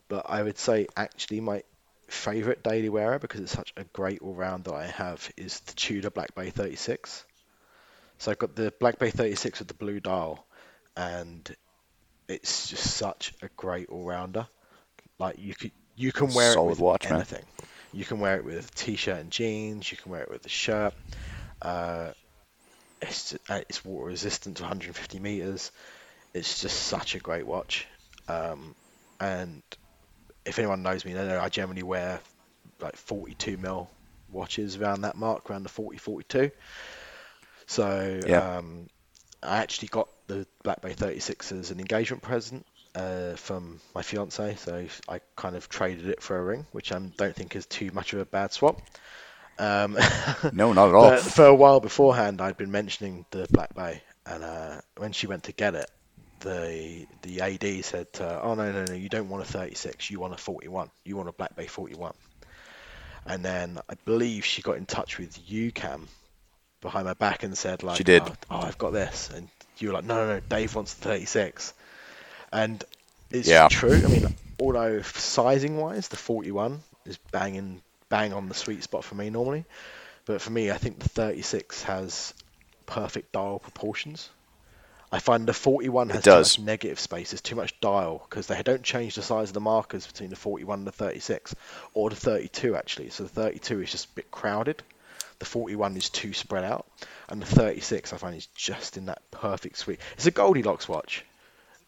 but I would say actually my favourite daily wearer because it's such a great all round that I have is the Tudor Black Bay 36. So I've got the Black Bay 36 with the blue dial, and it's just such a great all rounder. Like you could You can wear Solid it with watch, man. anything. You can wear it with t-shirt and jeans. You can wear it with a shirt. Uh, it's uh, it's water resistant to 150 meters. It's just such a great watch. Um, and if anyone knows me, they know I generally wear like 42 mil watches around that mark, around the 40, 42. So Yeah. um, I actually got the Black Bay 36 as an engagement present uh, from my fiance. So I kind of traded it for a ring, which I don't think is too much of a bad swap. Um, No, not at all. for a while beforehand, I'd been mentioning the Black Bay, and uh, when she went to get it, the the AD said, uh, "Oh no, no, no! You don't want a 36. You want a 41. You want a Black Bay 41." And then I believe she got in touch with UCAM behind my back and said, "Like, She did. Oh, oh, I've got this," and you were like, "No, no, no! Dave wants the 36." And it's Yeah. true. I mean, although sizing wise, the 41 is banging bang on the sweet spot for me normally. But for me, I think the 36 has perfect dial proportions. I find the 41 has too much negative space. There's too much dial because they don't change the size of the markers between the 41 and the 36, or the 32 actually. So the 32 is just a bit crowded. The 41 is too spread out, and the 36 I find is just in that perfect sweet. It's a Goldilocks watch.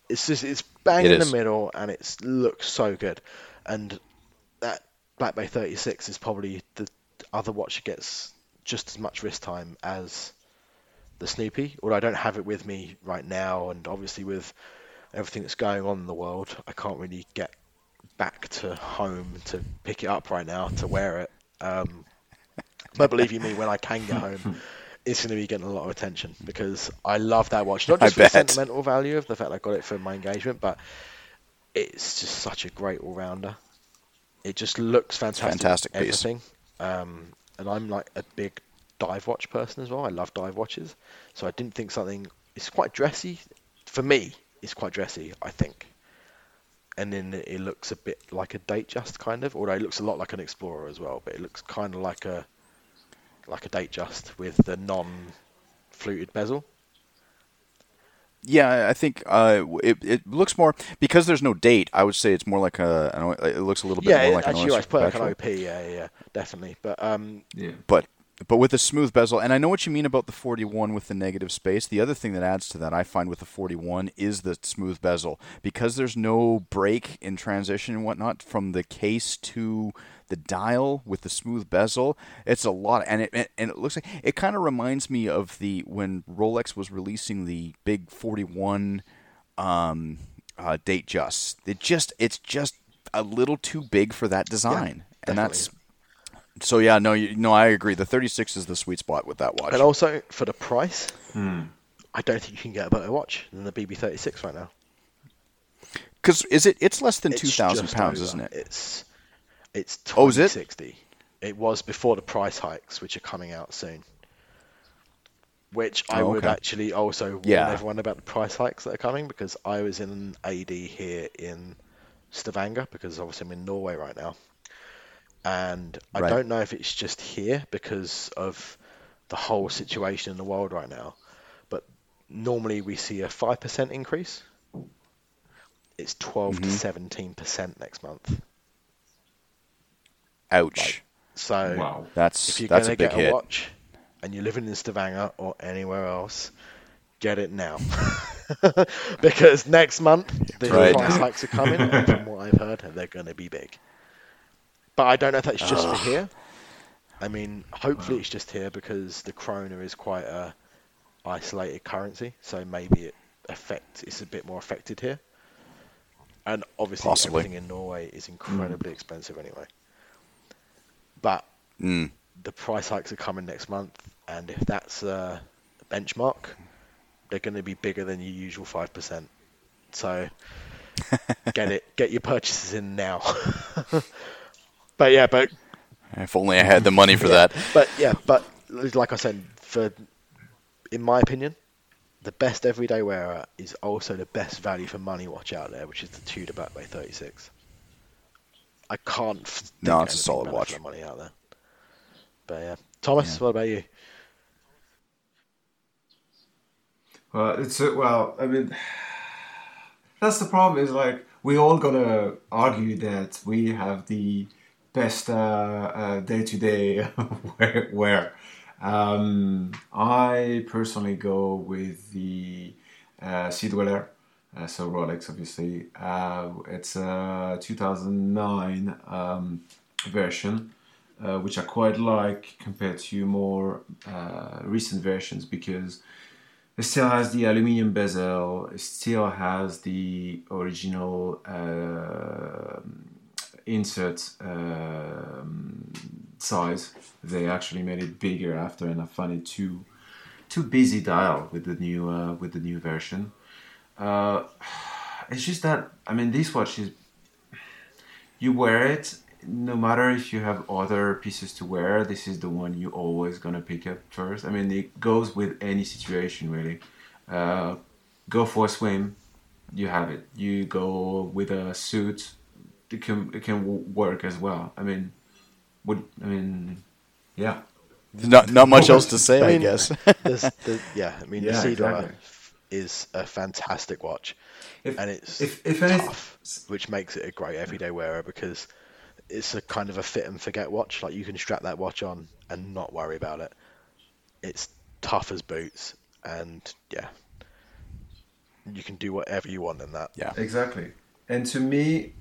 It's just it's bang It in is. the middle, and it looks so good. And that Black Bay 36 is probably the other watch that gets just as much wrist time as the Snoopy. Although I don't have it with me right now, and obviously with everything that's going on in the world, I can't really get back to home to pick it up right now to wear it. Um, but believe you me, when I can get home, it's going to be getting a lot of attention because I love that watch. Not I just for the sentimental value of the fact I got it for my engagement, but it's just such a great all rounder. It just looks fantastic. fantastic piece. Everything. Um, and I'm like a big dive watch person as well. I love dive watches, so I didn't think something. It's quite dressy for me. It's quite dressy, I think. And then it it looks a bit like a Datejust kind of, although it looks a lot like an Explorer as well. But it looks kind of like a like a Datejust with the non-fluted bezel. Yeah, I think uh, it it looks more because there's no date. I would say it's more like a. an O- It looks a little bit Yeah, more it, like an actually, I Oyster put like an OP. Yeah, yeah, yeah, definitely. But um, Yeah. but but with a smooth bezel and i know what you mean about the 41 with the negative space. The other thing that adds to that i find with the 41 is the smooth bezel. Because there's no break in transition and whatnot from the case to the dial with the smooth bezel it's a lot and it and it looks like it kind of reminds me of the when rolex was releasing the big 41 um uh, Datejust. It just it's just a little too big for that design and that's so yeah, no, you, no, I agree. The 36 is the sweet spot with that watch. and also for the price, Hmm. I don't think you can get a better watch than the BB36 right now. Because is it? It's less than It's two thousand pounds, over. isn't it? It's it's Oh, is it? 2060. It was before the price hikes, which are coming out soon. Which I Oh, would okay. actually also warn Yeah. everyone about the price hikes that are coming because I was in an AD here in Stavanger because obviously I'm in Norway right now, and I Right. don't know if it's just here because of the whole situation in the world right now, but normally we see a five percent increase. It's 12 to Mhm. 17 percent next month. Ouch. So Wow. That's if you're that's gonna a big get a hit. watch and you're living in Stavanger or anywhere else, get it now. because next month the Right. price hikes are coming, and from what I've heard, they're going to be big. But I don't know if that's just for here. I mean, hopefully it's just here because the krona is quite a isolated currency, so maybe it affect it's a bit more affected here. And obviously Possibly. everything in Norway is incredibly expensive anyway. But Mm. the price hikes are coming next month, and if that's a benchmark, they're going to be bigger than your usual five percent. So get it, get your purchases in now. but yeah, but If only I had the money for yeah, that. But yeah, but like I said, for in my opinion, the best everyday wearer is also the best value for money watch out there, which is the Tudor Black Bay 36. I can't. Think No, it's a solid watch. For money out there. But yeah, Thomas, what about you? Well, it's uh, well. I mean, that's the problem. Is like we all gonna argue that we have the best day to day wear. Um, I personally go with the uh, Sea Dweller, uh, so Rolex, obviously. Uh, it's a 2009 um, version, uh, which I quite like compared to more uh, recent versions because it still has the aluminium bezel, it still has the original uh, insert um, size. They actually made it bigger after, and I find it too too busy dial with the new uh, with the new version. Uh, it's just that I mean, this watch is you wear it no matter if you have other pieces to wear. This is the one you always gonna pick up first. I mean, it goes with any situation really. Uh, go for a swim, you have it. You go with a suit, it can it can work as well. I mean, what I mean, yeah. Not not much else to say, I I, guess. There's, there's, yeah, I mean, Yeah, the Sea Dweller exactly. is a fantastic watch, If, and it's if if anything, tough, which makes it a great everyday wearer because it's a kind of a fit and forget watch. Like you can strap that watch on and not worry about it. It's tough as boots, and yeah, you can do whatever you want in that. yeah. Exactly. And to me, a-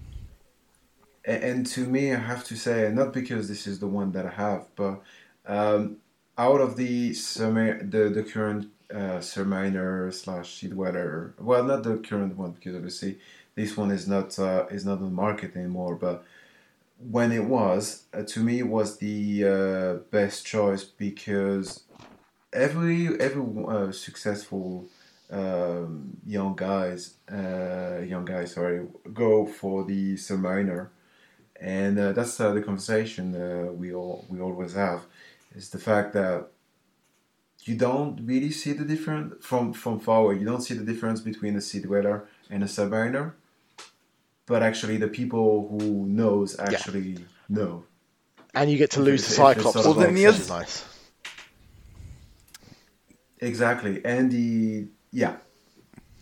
and to me, I have to say, not because this is the one that I have, but um, out of the summer, the the current uh, Submariner slash Sea Dweller, well, not the current one because obviously this one is not uh, is not on the market anymore. But when it was, uh, to me, it was the uh, best choice because every every uh, successful um, young guys, uh, young guys, sorry, go for the Submariner, and uh, that's uh, the conversation uh, we all we always have, is the fact that you don't really see the difference from from far away. You don't see the difference between a Sea Dweller and a Submariner, but actually the people who knows actually know. And you get to lose it- the Cyclops, sort of well, like- which Well, then is the nice. Exactly, and the yeah.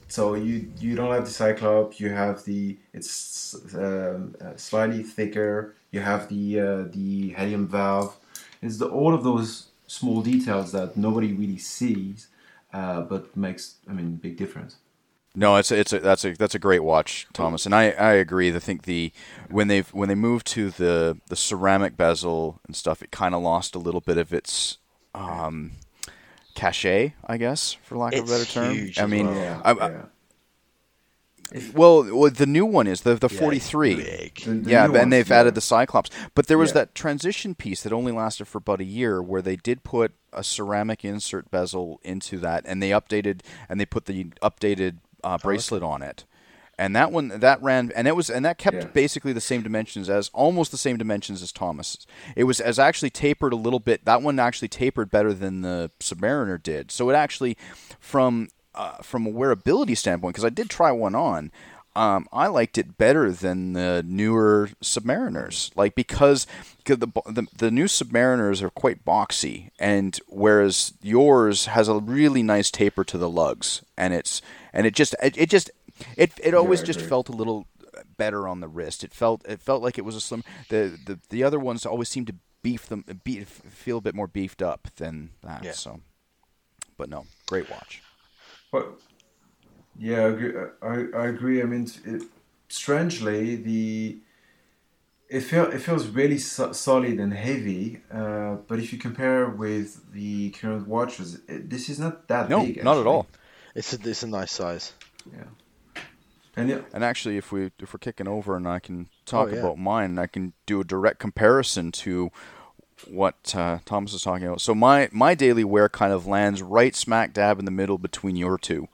So you you don't have the Cyclops. You have the it's um, uh, slightly thicker. You have the uh, the helium valve. It's the all of those small details that nobody really sees, uh, but makes I mean big difference. No, it's it's a, that's a that's a great watch, Thomas, and I, I agree. I think the when they when they moved to the the ceramic bezel and stuff, it kind of lost a little bit of its um, cachet, I guess, for lack of a better term. huge I mean, well. Yeah, I- I- yeah. well, well, the new one is the the Yeah, forty three. big. The- the yeah, and they've yeah. added the Cyclops. But there was Yeah. that transition piece that only lasted for about a year, where they did put a ceramic insert bezel into that, and they updated and they put the updated uh, bracelet on it. And that one that ran and it was and that kept Yeah. basically the same dimensions as almost the same dimensions as Thomas's. It was as actually tapered a little bit. That one actually tapered better than the Submariner did. So it actually, from uh, from a wearability standpoint, because I did try one on, um, I liked it better than the newer Submariners. Like because the, the the new Submariners are quite boxy, and whereas yours has a really nice taper to the lugs, and it's and it just it, it just it it always I just felt a little better on the wrist. It felt it felt like it was a slim. The the, the other ones always seemed to beef them be, feel a bit more beefed up than that. Yeah. So, but no, great watch. But yeah, I agree. I, I agree. I mean, it, strangely, the it feel it feels really so, solid and heavy. Uh, but if you compare with the current watches, it, this is not that No, big. not at all. It's a, it's a nice size. And yeah, And actually, if we if we're kicking over, and I can talk Oh, yeah. about mine, and I can do a direct comparison to what uh, Thomas is talking about. So my my daily wear kind of lands right smack dab in the middle between your two,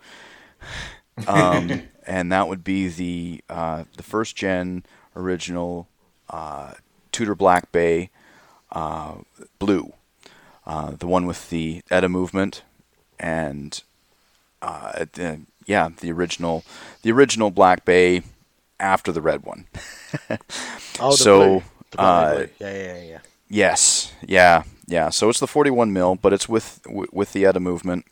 um, and that would be the uh, the first gen original uh, Tudor Black Bay uh, blue, uh, the one with the ETA movement, and uh, the, yeah, the original, the original Black Bay after the red one. Oh, the So, blue. The blue, uh, blue. Yeah, yeah, yeah. Yes, yeah, yeah. So it's the 41 mil, but it's with with the ETA movement,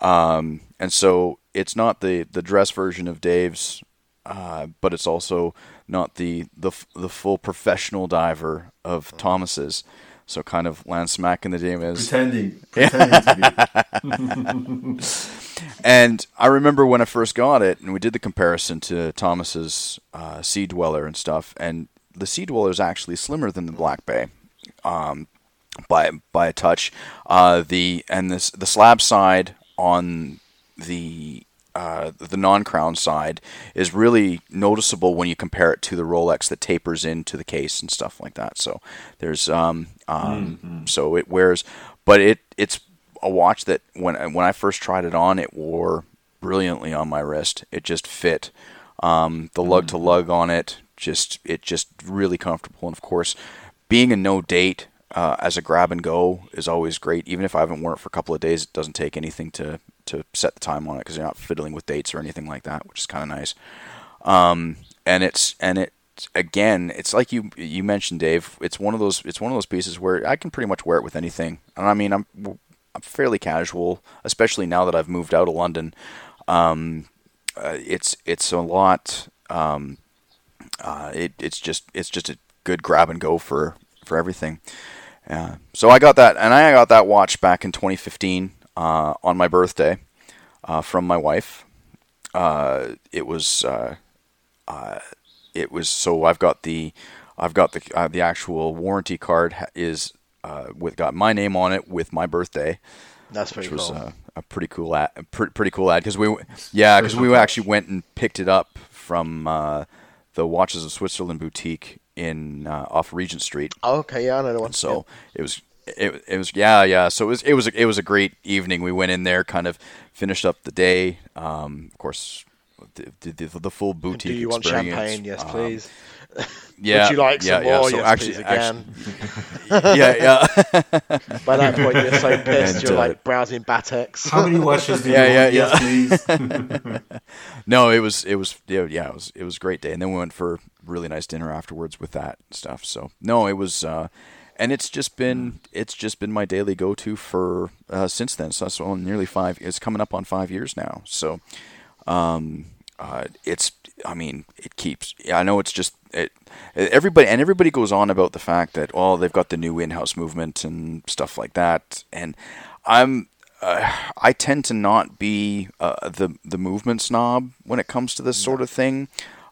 um, and so it's not the the dress version of Dave's uh, but it's also not the the the full professional diver of Thomas's. So kind of land smack in the game is Pretending, pretending to be. And I remember when I first got it, and we did the comparison to Thomas's uh, Sea Dweller and stuff, and the Sea Dweller is actually slimmer than the Black Bay, um, by by a touch. Uh, the and this the slab side on the uh, the non-crown side is really noticeable when you compare it to the Rolex that tapers into the case and stuff like that. So there's um, um so it wears, but it it's a watch that when when I first tried it on, it wore brilliantly on my wrist. It just fit. Um, the lug to lug on it, just it just really comfortable. And of course, being a no date uh, as a grab and go is always great. Even if I haven't worn it for a couple of days, it doesn't take anything to to set the time on it because you're not fiddling with dates or anything like that, which is kind of nice. Um, and it's and it again, it's like you you mentioned, Dave. It's one of those it's one of those pieces where I can pretty much wear it with anything. And I mean, I'm I'm fairly casual, especially now that I've moved out of London. Um, uh, it's it's a lot. Um, uh, it, it's just it's just a good grab and go for for everything. So I got that, and I got that watch back in 2015 uh, on my birthday uh, from my wife. Uh, it was uh, uh, it was so I've got the I've got the uh, the actual warranty card is uh, with got my name on it with my birthday, That's pretty which was cool. uh, a pretty cool ad, a pre- pretty cool ad because we yeah because we actually went and picked it up from uh, the Watches of Switzerland boutique in uh, off Regent Street. oh, okay, yeah, I know the one. And so it was it, it was yeah yeah so it was it was a, it was a great evening we went in there kind of finished up the day um, of course the, the, the full Yeah. boutique Do you want champagne? Yes, Um, please. yeah Would you like yeah, some yeah. more? So yes, actually, please, actually again. yeah yeah By that point, you're so pissed, And, you're uh, like browsing Pateks. How many watches do you Yeah, want? yeah, yes, please. no it was it was yeah, yeah it was it was a great day and then we went for really nice dinner afterwards with that stuff so no it was uh and it's just been it's just been my daily go-to for uh, since then. So that's well, nearly five it's coming up on five years now. So um uh it's i mean it keeps i know it's just it everybody and everybody goes on about the fact that oh they've got the new in-house movement and stuff like that. And i'm uh, I tend to not be uh, the the movement snob when it comes to this sort of thing.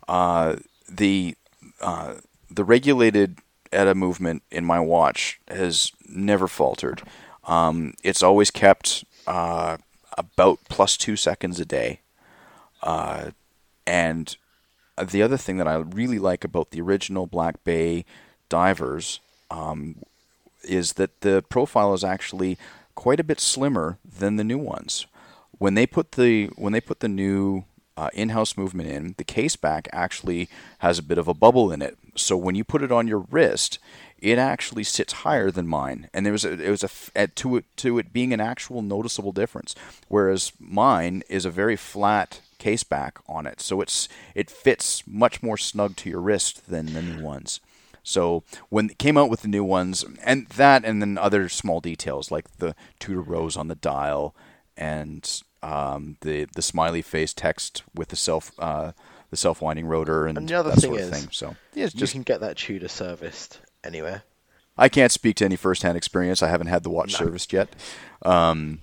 Uh, the uh, the regulated ETA movement in my watch has never faltered. Um, it's always kept uh, about plus two seconds a day. Uh, and the other thing that I really like about the original Black Bay divers um, is that the profile is actually quite a bit slimmer than the new ones. When they put the when they put the new uh, in-house movement in, the case back actually has a bit of a bubble in it. So when you put it on your wrist, it actually sits higher than mine, and there was a, it was a to it to it being an actual noticeable difference. Whereas mine is a very flat case back on it, so it's it fits much more snug to your wrist than the new ones. So when it came out with the new ones, and that, and then other small details like the Tudor rose on the dial, and um, the the smiley face text with the self uh, the self winding rotor, and, And the other that thing sort of is, thing. So yeah, it's you just can get that Tudor serviced anywhere. I can't speak to any first hand experience. I haven't had the watch serviced yet, um,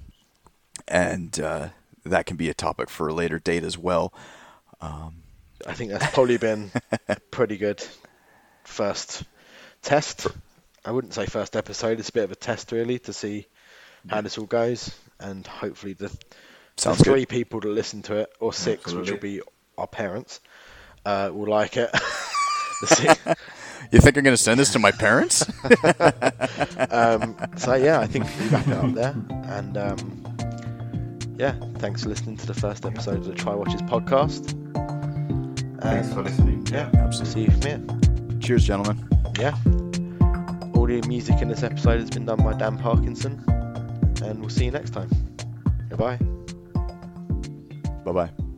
and uh, that can be a topic for a later date as well. I think that's probably been a pretty good first test. I wouldn't say first episode. It's a bit of a test, really, to see how this all goes, and hopefully the, the three good. people to listen to it, or six, which will be our parents, uh, will like it. You think I'm going to send this to my parents? um, so yeah, I think we wrap it up there, and um, yeah, thanks for listening to the first episode of the Try Watches podcast. Thanks for listening. Yeah, Absolutely. see you from here. Cheers, gentlemen. Yeah. Audio music in this episode has been done by Dan Parkinson, and we'll see you next time. Goodbye. Bye bye.